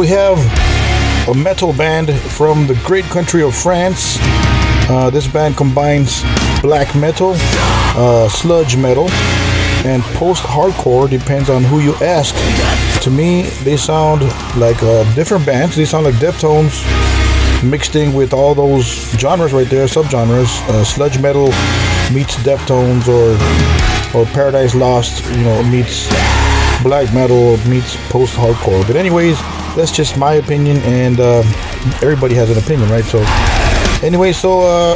we have a metal band from the great country of France. Uh, this band combines black metal, uh, sludge metal, and post hardcore, depends on who you ask. To me, they sound like uh, different bands. They sound like Deftones mixed in with all those genres right there, subgenres. Uh, sludge metal meets Deftones, or or Paradise Lost, you know, meets black metal meets post hardcore. But anyways, that's just my opinion, and uh, everybody has an opinion, right? So, anyway, so uh,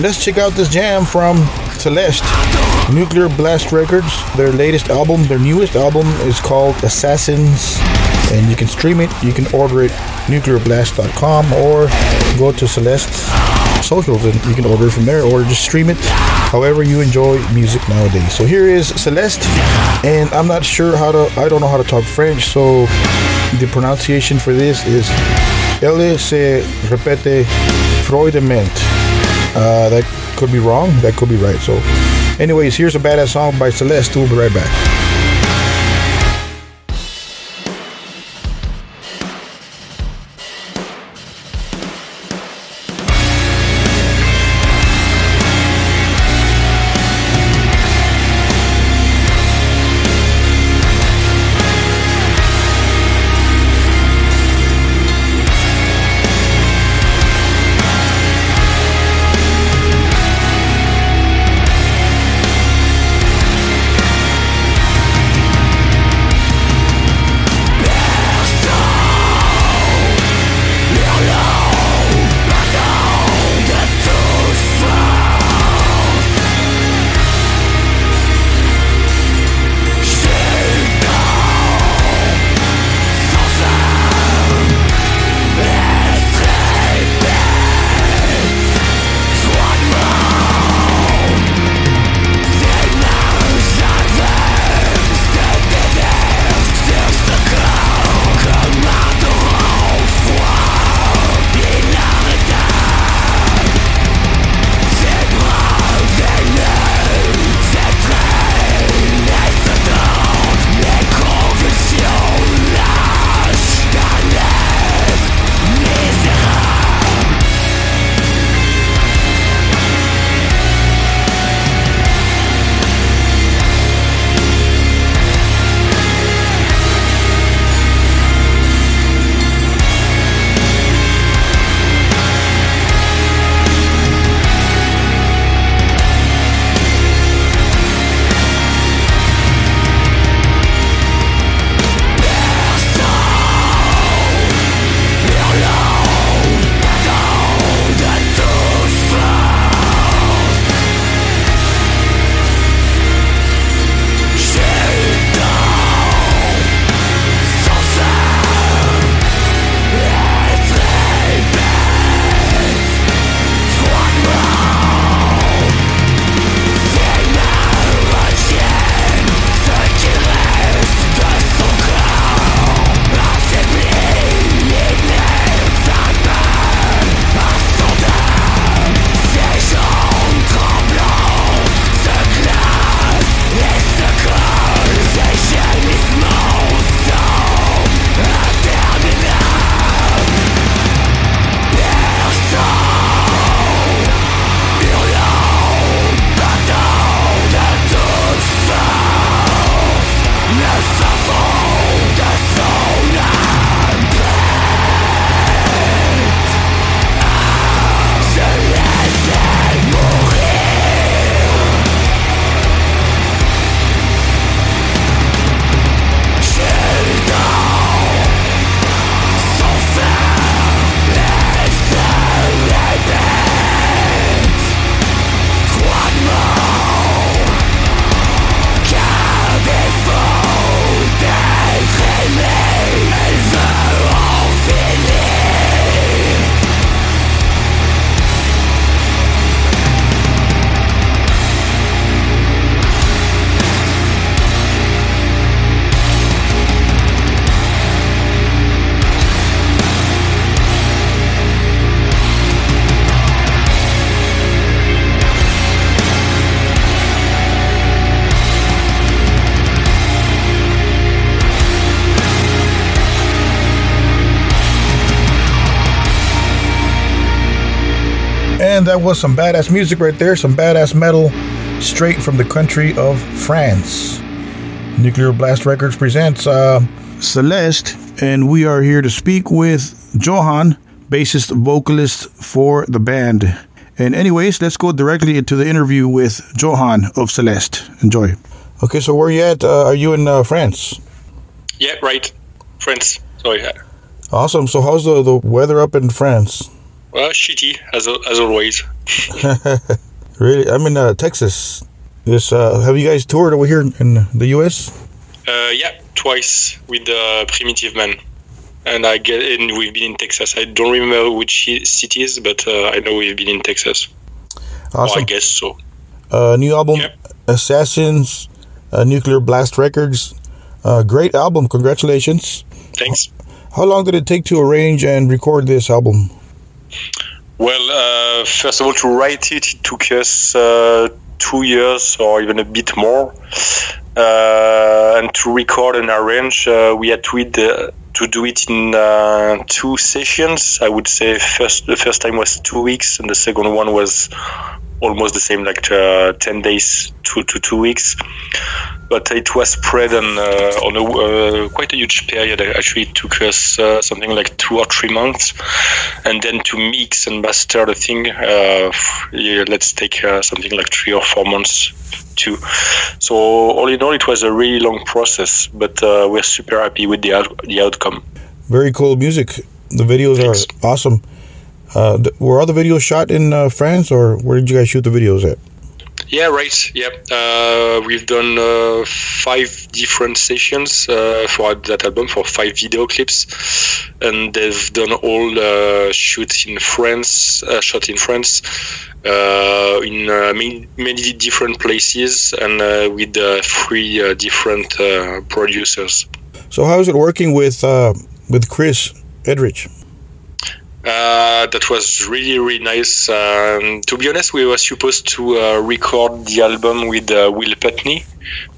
let's check out this jam from Celeste, Nuclear Blast Records. Their latest album, their newest album, is called Assassins, and you can stream it. You can order it nuclearblast.com or go to Celeste's socials and you can order it from there or just stream it however you enjoy music nowadays. So here is Celeste, and I'm not sure how to, I don't know how to talk French, so the pronunciation for this is Elle se repete froidement. Uh, that could be wrong, that could be right. So, anyways, here's a badass song by Celeste. We'll be right back. And that was some badass music right there, some badass metal straight from the country of France. Nuclear Blast Records presents uh, Celeste, and we are here to speak with Johan, bassist vocalist for the band. And, anyways, let's go directly into the interview with Johan of Celeste. Enjoy. Okay, so where are you at? Uh, are you in uh, France? Yeah, right. France. Sorry. Awesome. So, how's the, the weather up in France? Well, shitty as as always. really? I'm in uh, Texas. This uh, have you guys toured over here in the U.S.? Uh, yeah, twice with the Primitive Man, and I get and we've been in Texas. I don't remember which cities, but uh, I know we've been in Texas. Awesome. I guess so. Uh, new album. Assassins, uh, Nuclear Blast Records. Uh, great album. Congratulations. Thanks. How long did it take to arrange and record this album? Well, uh, first of all, to write it, it took us uh, two years or even a bit more. Uh, and to record and arrange, uh, we had to, to do it in uh, two sessions. I would say first the first time was two weeks, and the second one was almost the same, like uh, ten days to two weeks but it was spread on uh, on a, uh, quite a huge period. Actually, it took us uh, something like two or three months, and then to mix and master the thing, yeah, let's take something like three or four months too. So all in all, it was a really long process, but we're super happy with the out- the outcome. Very cool music. The videos Thanks. are awesome. Uh, were all the videos shot in uh, France, or where did you guys shoot the videos at? Yeah, right. Yeah, uh, we've done uh, five different sessions uh, for that album for five video clips, and they've done all uh, shoots in France, uh, shot in France, uh, in many, many, different places, and with three different producers. So, how is it working with with Chris Edrich? Uh, that was really really nice. Um, to be honest, we were supposed to uh, record the album with uh, Will Putney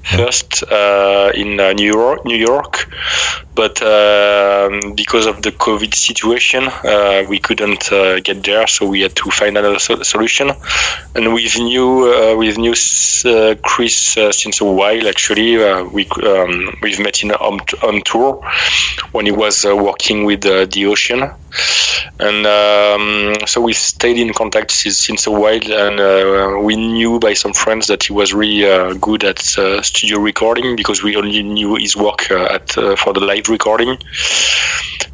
first uh, in uh, New York, New York, but um, because of the COVID situation, uh, we couldn't get there, so we had to find another so- solution. And we've knew we've knew Chris since a while. Actually, we um, we've met in on, on tour when he was working with the Ocean and um, so we stayed in contact since, since a while and uh, we knew by some friends that he was really uh, good at uh, studio recording because we only knew his work uh, at uh, for the live recording.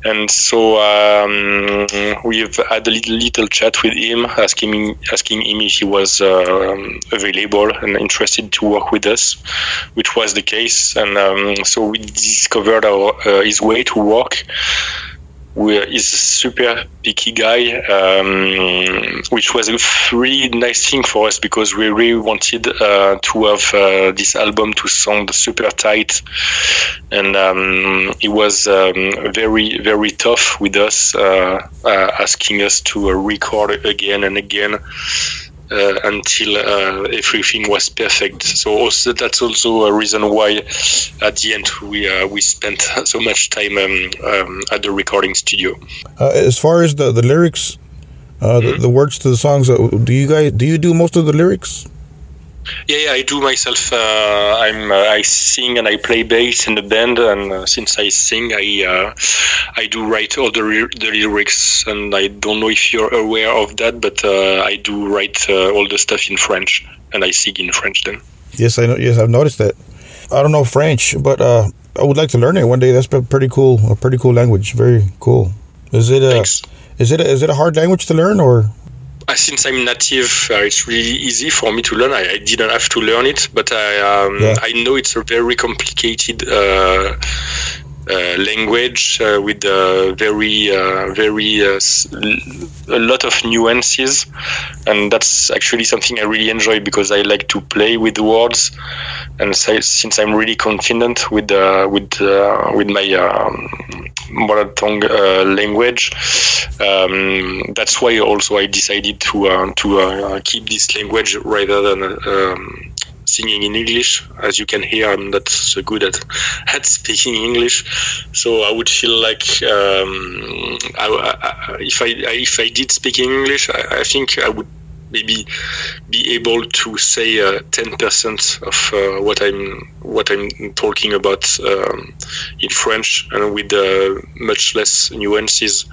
And so um, we've had a little, little chat with him asking asking him if he was um, available and interested to work with us which was the case. And um, so we discovered our, his way to work a super picky guy, um, which was a really nice thing for us because we really wanted uh, to have uh, this album to sound super tight, and um, he was um, very very tough with us, uh, uh asking us to uh, record again and again until uh, everything was perfect. So also that's also a reason why at the end we uh, we spent so much time um, um, at the recording studio. as far as the the lyrics, mm-hmm. the, the, words to the songs, do you guys do you do most of the lyrics? Yeah, yeah, I do myself. Uh, I'm uh, I sing and I play bass in the band, and uh, since I sing, I uh, I do write all the, the lyrics. And I don't know if you're aware of that, but uh, I do write uh, all the stuff in French, and I sing in French then. Yes, I know. Yes, I've noticed that. I don't know French, but I would like to learn it one day. That's pretty cool. A pretty cool language. Very cool. Is it a, Thanks. Is it a, is it a hard language to learn or? Since I'm native, uh, it's really easy for me to learn. I, I, didn't have to learn it, but I um, yeah. I know it's a very complicated uh, uh, language uh, with uh, very uh, very uh, a lot of nuances, and that's actually something I really enjoy because I like to play with words, and so, since I'm really confident with with with my um, mother tongue language, um, that's why also I decided to to keep this language rather than um, singing in English. As you can hear, I'm not so good at at speaking English, so I would feel like um, I, I, if I if I did speak English, I, I think I would maybe be able to say uh, ten percent of uh, what I'm what I'm talking about um, in French and with uh, much less nuances,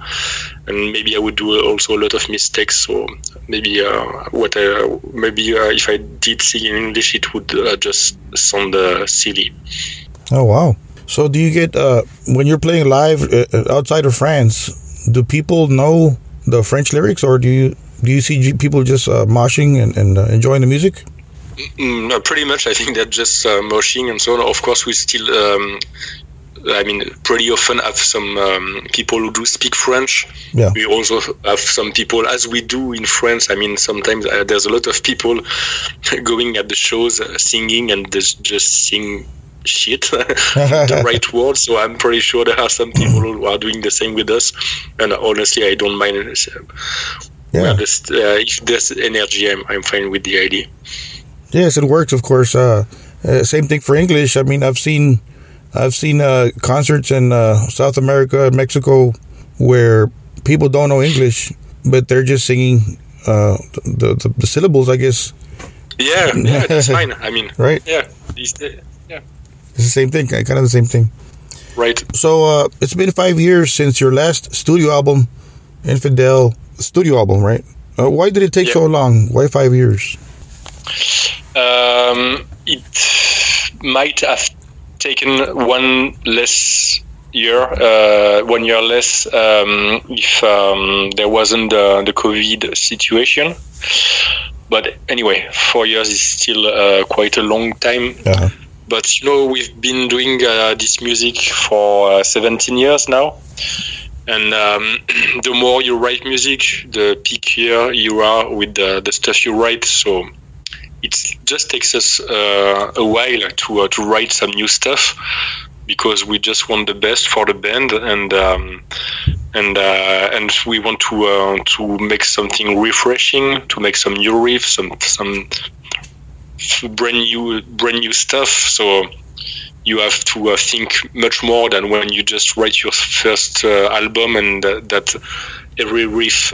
and maybe I would do also a lot of mistakes. So maybe uh, what I, maybe uh, if I did sing in English, it would uh, just sound silly. Oh wow! So do you get when you're playing live outside of France? Do people know the French lyrics, or do you do you see people just uh, moshing and, and uh, enjoying the music? Mm, no, pretty much. I think they're just uh, moshing and so on. Of course, we still, um, I mean, pretty often have some um, people who do speak French. Yeah. We also have some people, as we do in France. I mean, sometimes uh, there's a lot of people going at the shows, uh, singing, and just sing shit the right word so i'm pretty sure there are some people who are doing the same with us and honestly i don't mind yeah. Well, this, uh, if there's energy, I'm, I'm fine with the idea. Yes, it works, of course. Uh, uh, same thing for English. I mean, I've seen, I've seen uh, concerts in uh, South America Mexico where people don't know English, but they're just singing uh, the, the, the syllables, I guess. Yeah, yeah, that's fine. I mean, right? Yeah, yeah. It's the same thing, kind of the same thing. Right. So it's been five years since your last studio album, Infidel studio album, right? Uh, why did it take so long? Why five years? Um, it might have taken one less year, uh, one year less, um, if um, there wasn't the, the COVID situation. But anyway, four years is still uh, quite a long time. Uh-huh. But you know, we've been doing uh, this music for uh, 17 years now and um, the more you write music, the pickier you are with the, the stuff you write. So it just takes us uh, a while to uh, to write some new stuff because we just want the best for the band and um, and uh, and we want to uh, to make something refreshing, to make some new riffs, some some brand new brand new stuff. So you have to uh, think much more than when you just write your first uh, album and uh, that every riff.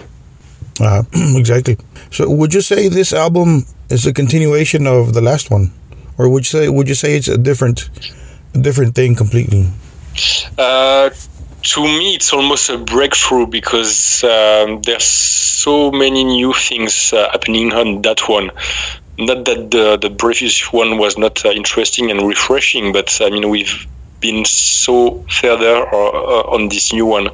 Uh, exactly. So, would you say this album is a continuation of the last one, or would you say would you say it's a different, a different thing completely? Uh, to me, it's almost a breakthrough because um, there's so many new things uh, happening on that one not that the the previous one was not uh, interesting and refreshing, but I mean we've been so further uh, on this new one.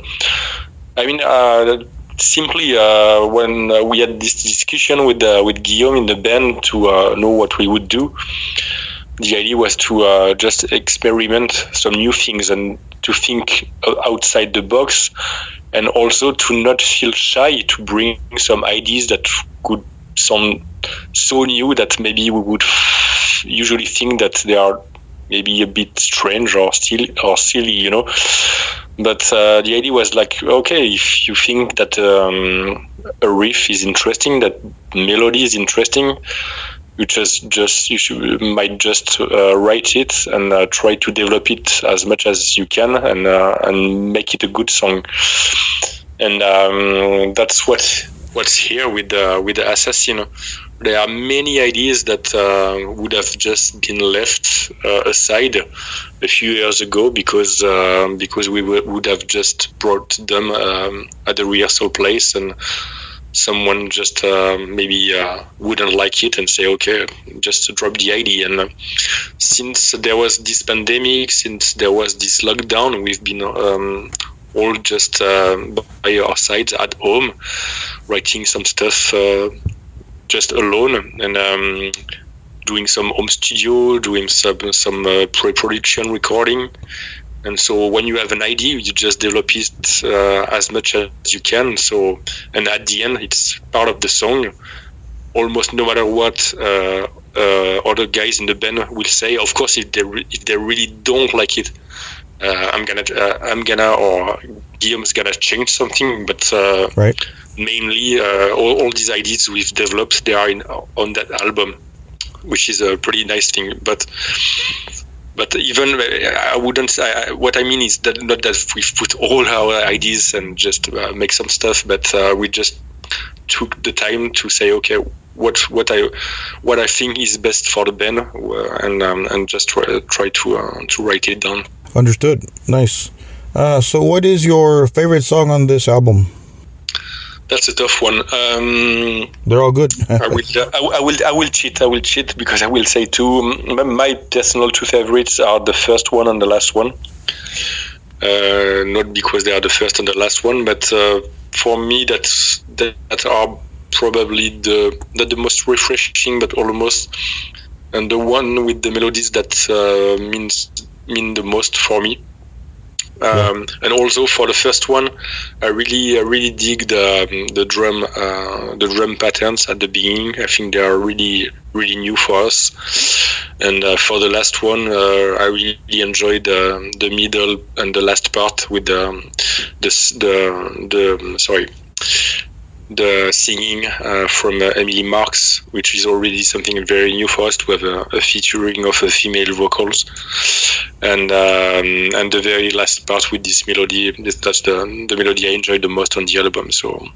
I mean, uh, simply uh, when uh, we had this discussion with uh, with Guillaume in the band to know what we would do, the idea was to just experiment some new things and to think outside the box, and also to not feel shy to bring some ideas that could sound so new that maybe we would usually think that they are maybe a bit strange or still or silly, you know. But uh, the idea was like, okay, if you think that um, a riff is interesting, that melody is interesting, you just just you should, might just uh, write it and uh, try to develop it as much as you can and uh, and make it a good song. And um, that's what what's here with the with the assassin there are many ideas that uh, would have just been left uh, aside a few years ago because uh, because we w- would have just brought them um, at the rehearsal place and someone just uh, maybe uh, wouldn't like it and say okay just drop the idea. And uh, since there was this pandemic since there was this lockdown we've been um, all just by our sides at home writing some stuff just alone and um, doing some home studio, doing some some uh, pre-production recording. And so when you have an idea, you just develop it uh, as much as you can. So and at the end, it's part of the song. Almost no matter what uh, uh other guys in the band will say. Of course, if they re- if they really don't like it, uh, I'm gonna uh, I'm gonna or Guillaume's gonna change something. But right mainly uh, all, all, these ideas we've developed they are in on that album which is a pretty nice thing. But but even I wouldn't. I, what I mean is that not that we've put all our ideas and just uh, make some stuff, but uh, we just took the time to say, okay, what what I what I think is best for the band, uh, and um, and just try, try to uh, to write it down. Understood. Nice. Uh, so, what is your favorite song on this album? That's a tough one. Um, They're all good. I will, I, will- I will, I will cheat. I will cheat because I will say two. My personal two favorites are the first one and the last one. Uh, not because they are the first and the last one, but uh, for me, that's that, that are probably the not the most refreshing, but almost, and the one with the melodies that uh, means mean the most for me. Um, and also for the first one, I really, I really dig the um, the drum, uh, the drum patterns at the beginning. I think they are really, really new for us. And uh, for the last one, uh, I really enjoyed the the middle and the last part with the um, the the, the sorry the singing uh, from uh, Emily Marks, which is already something very new for us to have a, a featuring of a female vocals, and um, and the very last part with this melody. That's the the melody I enjoyed the most on the album. So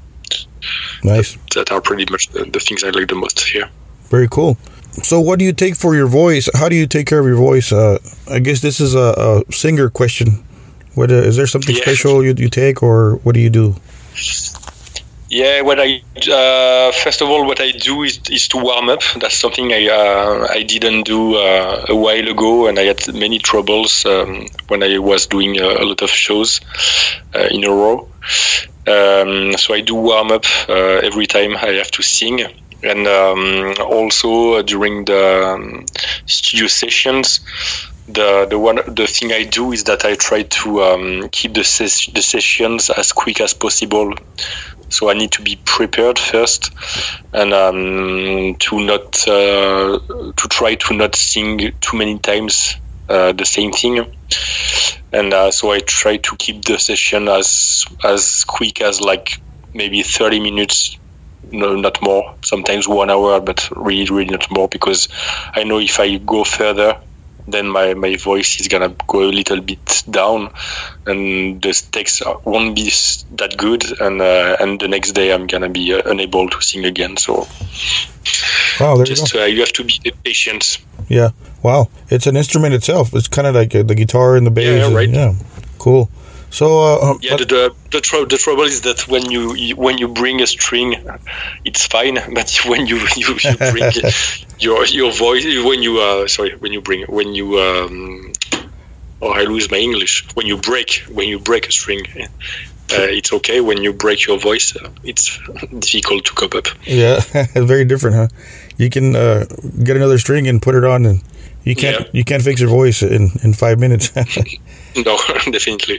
nice. that are pretty much the, the things I like the most here. Very cool. So, what do you take for your voice? How do you take care of your voice? Uh, I guess this is a, a singer question. What uh, is there something Yeah. special you, you take, or what do you do? Yeah, what I uh, first of all, what I do is, is to warm up. That's something I uh, I didn't do uh, a while ago, and I had many troubles um, when I was doing a, a lot of shows uh, in a row. Um, so I do warm up uh, every time I have to sing, and um, also during the um, studio sessions. The the one the thing I do is that I try to um, keep the ses- the sessions as quick as possible so I need to be prepared first, and um, to not uh, to try to not sing too many times uh, the same thing, and uh, so I try to keep the session as as quick as like maybe thirty minutes. No, not more. Sometimes one hour, but really, really not more because I know if I go further, then my, my voice is gonna go a little bit down, and the text won't be that good, and uh, and the next day I'm gonna be uh, unable to sing again. So Wow, there you go. just uh, you have to be patient. Yeah. Wow. It's an instrument itself. It's kind of like uh, the guitar and the bass. yeah, and- right. Yeah. Cool. So, uh, um, Yeah, the the, the, tr- the trouble is that when you, when you bring a string, it's fine, but when you you, you bring your your voice when you uh sorry when you bring when you um oh I lose my English when you break when you break a string. Uh, it's okay when you break your voice. Uh, it's difficult to cope up. yeah, very different, huh? You can uh, get another string and put it on, and you can't Yeah. you can't fix your voice in in five minutes. No, definitely.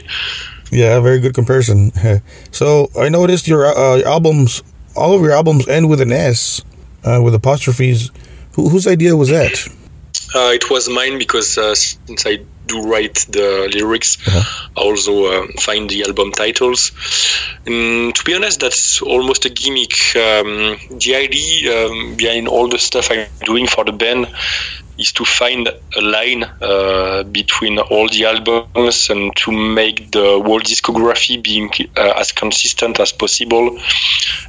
yeah, very good comparison. so I noticed your uh, albums, all of your albums end with an S, uh, with apostrophes. Who, whose idea was that? Uh, it was mine because uh, since I do write the lyrics, I also um, find the album titles. And to be honest, that's almost a gimmick. Um, the idea um, behind all the stuff I'm doing for the band is to find a line uh, between all the albums and to make the whole discography being uh, as consistent as possible.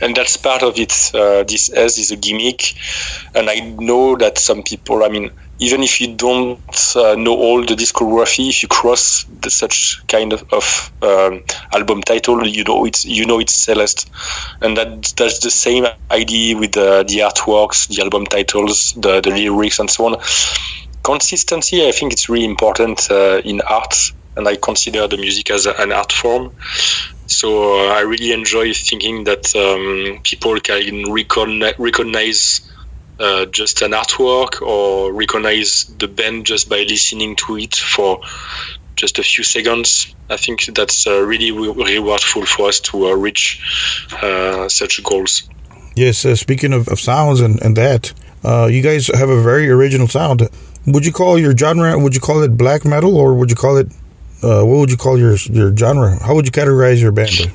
And that's part of it. Uh, this S is a gimmick, and I know that some people. I mean, even if you don't uh, know all the discography, if you cross the, such kind of, of um, album title, you know it's you know it's Celeste, and that that's the same idea with the, the artworks, the album titles, the, the lyrics, and so on. Consistency, I think it's really important uh, in art, and I consider the music as an art form. So uh, I really enjoy thinking that um, people can recogni- recognize uh, just an artwork or recognize the band just by listening to it for just a few seconds. I think that's uh, really re- rewardful for us to uh, reach uh, such goals. Yes, uh, speaking of, of sounds and, and that, you guys have a very original sound. Would you call your genre, would you call it black metal or would you call it, what would you call your your genre? How would you categorize your band?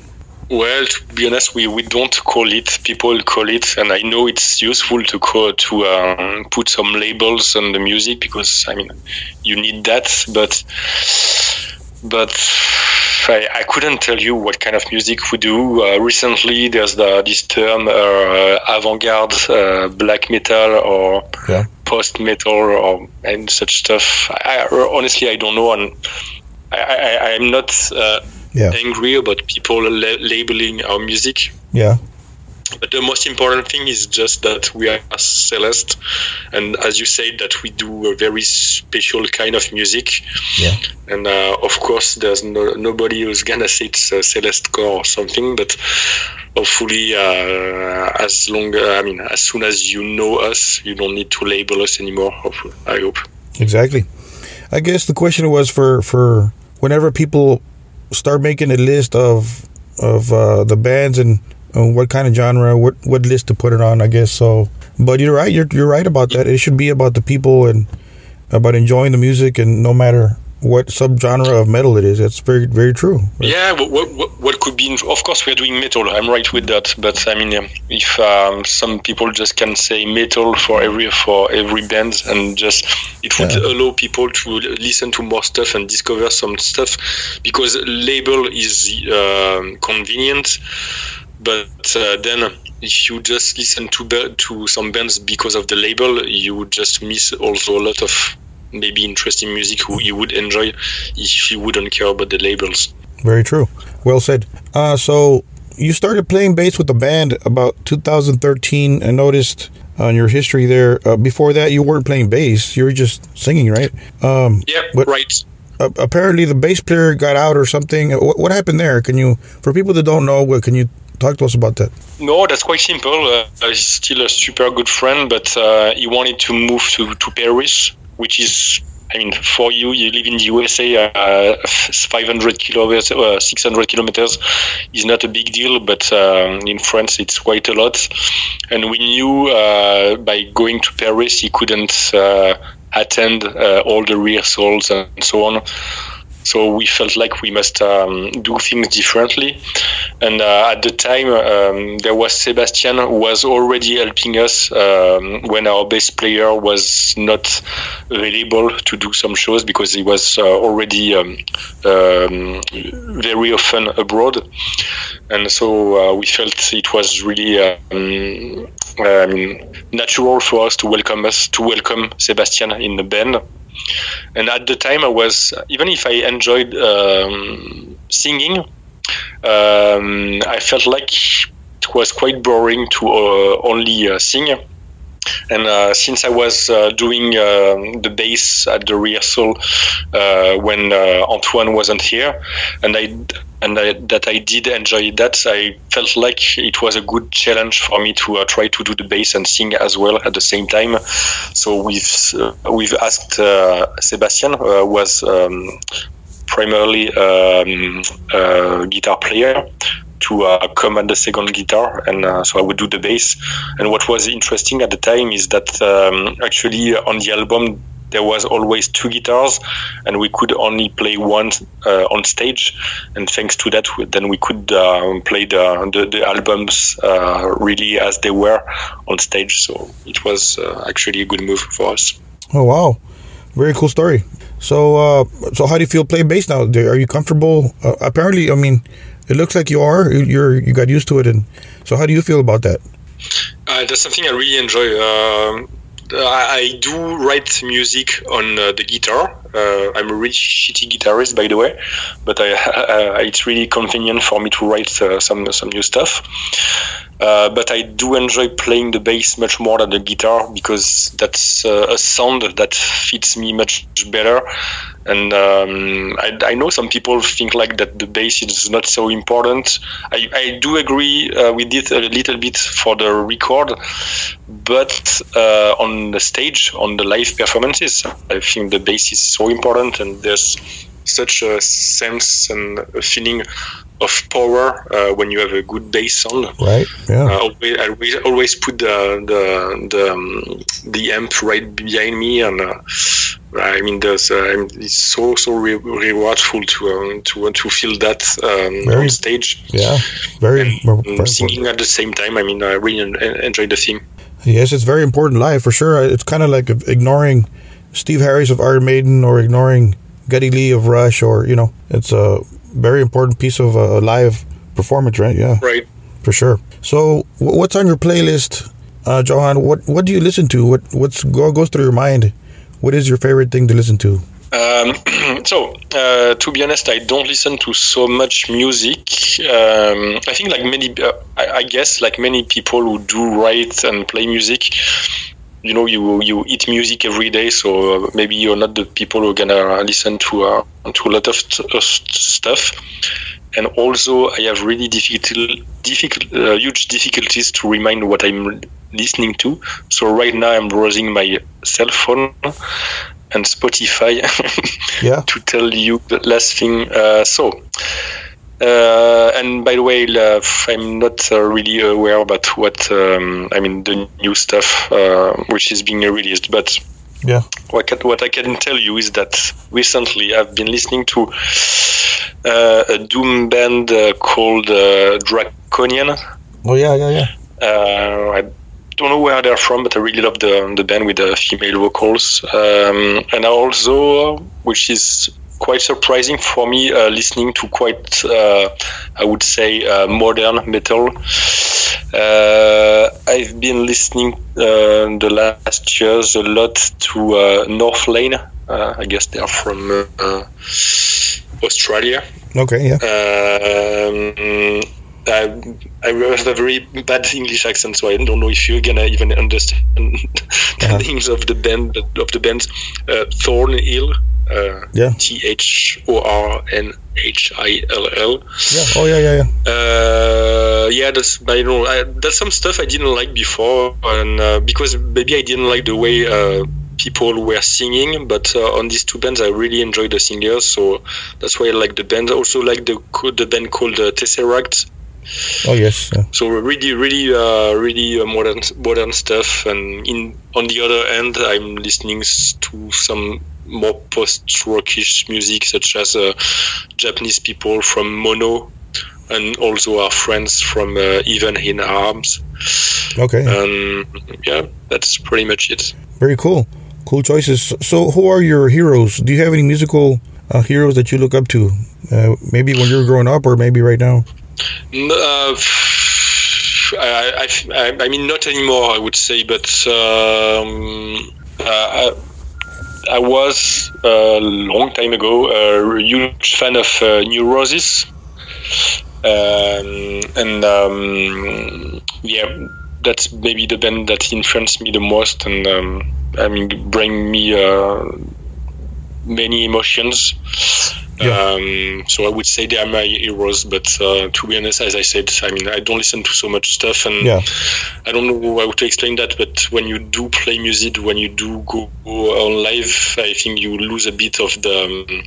Well, to be honest, we, we don't call it. People call it, and I know it's useful to call to um, put some labels on the music because I mean you need that. But but I, I couldn't tell you what kind of music we do. Uh, recently, there's the, this term uh, avant-garde uh, black metal or Yeah. post metal or and such stuff. I, honestly I don't know, and I, I I'm not uh, Yeah. angry about people la- labeling our music. Yeah. But the most important thing is just that we are Celeste, and as you said, that we do a very special kind of music. Yeah. And uh, of course, there's no, nobody who's gonna say it's uh, Celeste core or something. But hopefully, uh, as long, I mean, as soon as you know us, you don't need to label us anymore. hopefully, I hope. Exactly. I guess the question was for for whenever people start making a list of of uh, the bands and, and what kind of genre, what what list to put it on. I guess so. But you're right. You're you're right about that. It should be about the people and about enjoying the music, and no matter what subgenre of metal it is. That's very very true. Yeah, what, what, what could be? Of course, we're doing metal. I'm right with that. But I mean, um, if um, some people just can say metal for every for every band, and just it would Yeah. allow people to listen to more stuff and discover some stuff, because label is um, convenient. But uh, then, if you just listen to to some bands because of the label, you would just miss also a lot of maybe interesting music who you would enjoy if you wouldn't care about the labels. Very true. Well said. Uh, so you started playing bass with the band about 2013. I noticed on your history there. Uh, before that, you weren't playing bass. You were just singing, right? Um, Yeah, But- right. uh, apparently, the bass player got out or something. What, what happened there? Can you, for people that don't know, what can you talk to us about that? No, that's quite simple. Uh, he's still a super good friend, but uh, he wanted to move to, to Paris, which is, I mean, for you, you live in the USA, uh, 500 kilometers, uh, 600 kilometers is not a big deal, but um, in France, it's quite a lot. And we knew uh, by going to Paris, he couldn't uh, attend uh, all the rehearsals and so on. So we felt like we must um, do things differently. And uh, at the time, um, there was Sebastian who was already helping us um, when our bass player was not available to do some shows because he was uh, already um, um, very often abroad. And so uh, we felt it was really um, natural for us to welcome us to welcome Sebastian in the band and at the time i was even if i enjoyed um, singing um, i felt like it was quite boring to uh, only uh, sing and uh, since I was uh, doing um the bass at the rehearsal uh, when uh, Antoine wasn't here, and I and I, that I did enjoy that, I felt like it was a good challenge for me to uh, try to do the bass and sing as well at the same time. So we've uh, we've asked uh, Sebastian uh, was um, primarily um, a guitar player to uh, come at the second guitar, and uh, so I would do the bass. And what was interesting at the time is that um, actually on the album there was always two guitars, and we could only play one uh, on stage. And thanks to that, then we could uh, play the the, the albums uh, really as they were on stage. So it was uh, actually a good move for us. Oh wow, very cool story. So, uh, so how do you feel playing bass now? Are you comfortable? Uh, apparently, I mean, it looks like you are. You- You're you got used to it, and so how do you feel about that? Uh, that's something I really enjoy. Um, I, I do write music on uh, the guitar. Uh, I'm a really shitty guitarist, by the way, but I, uh, it's really convenient for me to write uh, some some new stuff. Uh, but I do enjoy playing the bass much more than the guitar because that's uh, a sound that fits me much better. And um, I, I know some people think like that the bass is not so important. I, I do agree uh, with it a little bit for the record, but on the stage, on the live performances, I think the bass is so important. And there's such a sense and a feeling of power uh, when you have a good bass sound. Right. Yeah. Uh, always, I always, always put the the the, um, the amp right behind me, and uh, I mean, there's uh, it's so so re- rewardful to um, to to feel that um, Very- on stage. yeah. Very. And, very um, important. singing at the same time. I mean, I really enjoy the theme. Yes, it's very important live for sure. It's kind of like ignoring Steve Harris of Iron Maiden or ignoring Geddy Lee of Rush, or you know, it's a very important piece of a live performance, right? Yeah, Right. for sure. So, what's on your playlist, uh, Johan? What what do you listen to? What what's go, goes through your mind? What is your favorite thing to listen to? Um, so, uh, to be honest, I don't listen to so much music. Um, I think, like many, uh, I, I guess, like many people who do write and play music, you know, you you eat music every day, so maybe you're not the people who are gonna listen to uh, to a lot of, st- stuff. And also, I have really difficult, difficult, uh, huge difficulties to remind what I'm listening to. So right now, I'm browsing my cell phone and Spotify Yeah. to tell you the last thing. Uh, so, uh, and by the way, uh, I'm not uh, really aware about what um, I mean the new stuff uh, which is being released, but Yeah. what, can, what I can tell you is that recently I've been listening to uh, a doom band uh, called uh, Draconian. Oh yeah, yeah, yeah. Uh, I don't know where they're from, but I really love the the band with the female vocals. Um, and I also, which is quite surprising for me, uh, listening to quite, uh, I would say, uh, modern metal. Uh, I've been listening uh, the last years a lot to uh, Northlane. Uh, I guess they're from uh, uh, Australia. Okay, yeah. Um, I, I have a very bad English accent, so I don't know if you're gonna even understand Uh-huh. the names of the band of the bands. Uh, Thornhill, uh, Yeah. T H O R N H I L L. Yeah. Oh yeah, yeah, yeah. Uh, yeah, that's I know I, that's some stuff I didn't like before, and uh, because maybe I didn't like the way uh, people were singing, but uh, on these two bands I really enjoyed the singers, so that's why I like the band. I also like the the band called uh, Tesseract. Oh yes. Yeah. So really, really, uh, really uh, modern modern stuff. And in on the other end, I'm listening to some more post rockish music, such as uh, Japanese people from Mono, and also our friends from uh, Even in Arms. Okay. Um, yeah, that's pretty much it. Very cool. Cool choices. So, who are your heroes? Do you have any musical uh, heroes that you look up to? Uh, maybe when you were growing up, or maybe right now. Uh, I, I, I mean, not anymore, I would say, but um, uh, I, I was a long time ago a huge fan of uh, Neurosis. Um, and um, yeah, that's maybe the band that influenced me the most and um, I mean, bring me uh, many emotions. Um, so I would say they are my heroes, but uh, to be honest, as I said, I mean I don't listen to so much stuff, and Yeah. I don't know how to explain that. But when you do play music, when you do go on live, I think you lose a bit of the um,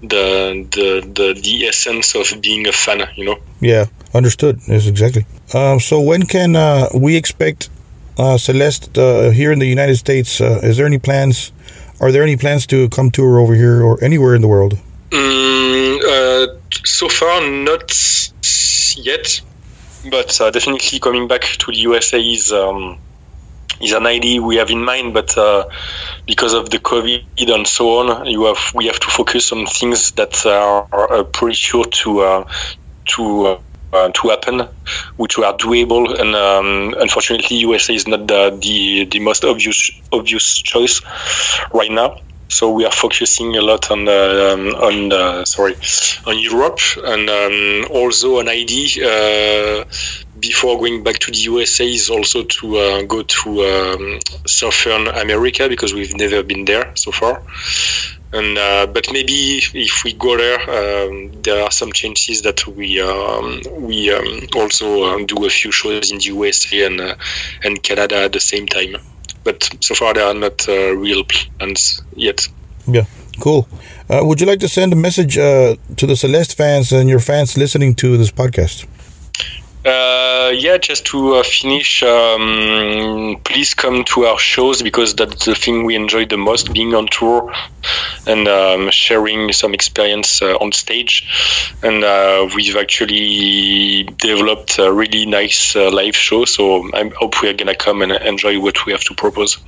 the, the the the essence of being a fan. You know. Yeah. Understood. Yes, exactly. Um, so, when can uh, we expect uh, Celeste uh, here in the United States? Uh, is there any plans? Are there any plans to come tour over here or anywhere in the world? Mm, uh, so far, not yet, but uh, definitely coming back to the USA is um, is an idea we have in mind. But uh, because of the COVID and so on, you have we have to focus on things that are, are pretty sure to uh, to. Uh, to happen, which are doable, and um, unfortunately, USA is not the, the the most obvious obvious choice right now. So we are focusing a lot on uh, on uh, sorry on Europe and um, also an idea uh, before going back to the USA is also to uh, go to um, Southern America because we've never been there so far. And uh, but maybe if we go there, um, there are some chances that we um, we um, also uh, do a few shows in the USA and uh, and Canada at the same time. But so far there are not uh, real plans yet. Yeah. Cool. Uh, would you like to send a message uh, to the Celeste fans and your fans listening to this podcast? Uh, yeah, just to uh, finish, um, please come to our shows because that's the thing we enjoy the most being on tour and um, sharing some experience uh, on stage. And uh, we've actually developed a really nice uh, live show, so I hope we are going to come and enjoy what we have to propose.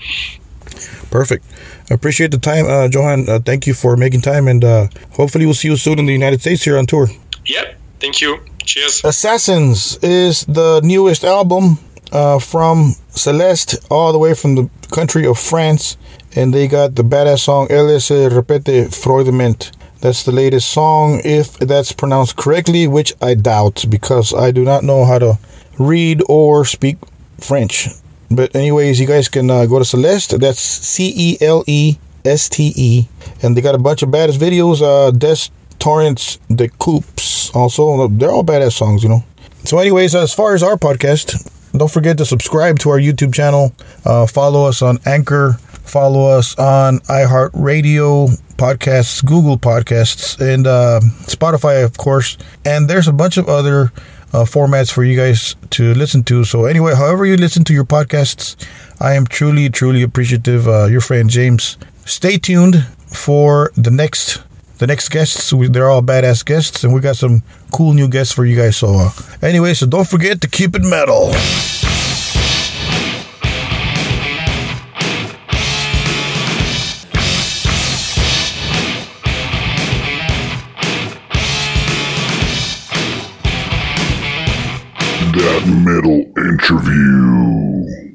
Perfect. Appreciate the time, uh, Johan. thank you for making time, and hopefully, we'll see you soon in the United States here on tour. Yep. Thank you. Cheers. Assassins is the newest album uh, from Celeste, all the way from the country of France. And they got the badass song Elle se repete froidement. That's the latest song, if that's pronounced correctly, which I doubt because I do not know how to read or speak French. But, anyways, you guys can uh, go to Celeste. That's C E L E S T E. And they got a bunch of badass videos. Uh, Des Torrents, The Coops, also. They're all badass songs, you know. So, anyways, as far as our podcast, don't forget to subscribe to our YouTube channel. Uh, follow us on Anchor. Follow us on iHeartRadio podcasts, Google Podcasts, and uh, Spotify, of course. And there's a bunch of other uh, formats for you guys to listen to. So, anyway, however you listen to your podcasts, I am truly, truly appreciative. Uh, your friend James. Stay tuned for the next the next guests. We, they're all badass guests, and we got some cool new guests for you guys. So, uh, anyway, so don't forget to keep it metal. That metal interview.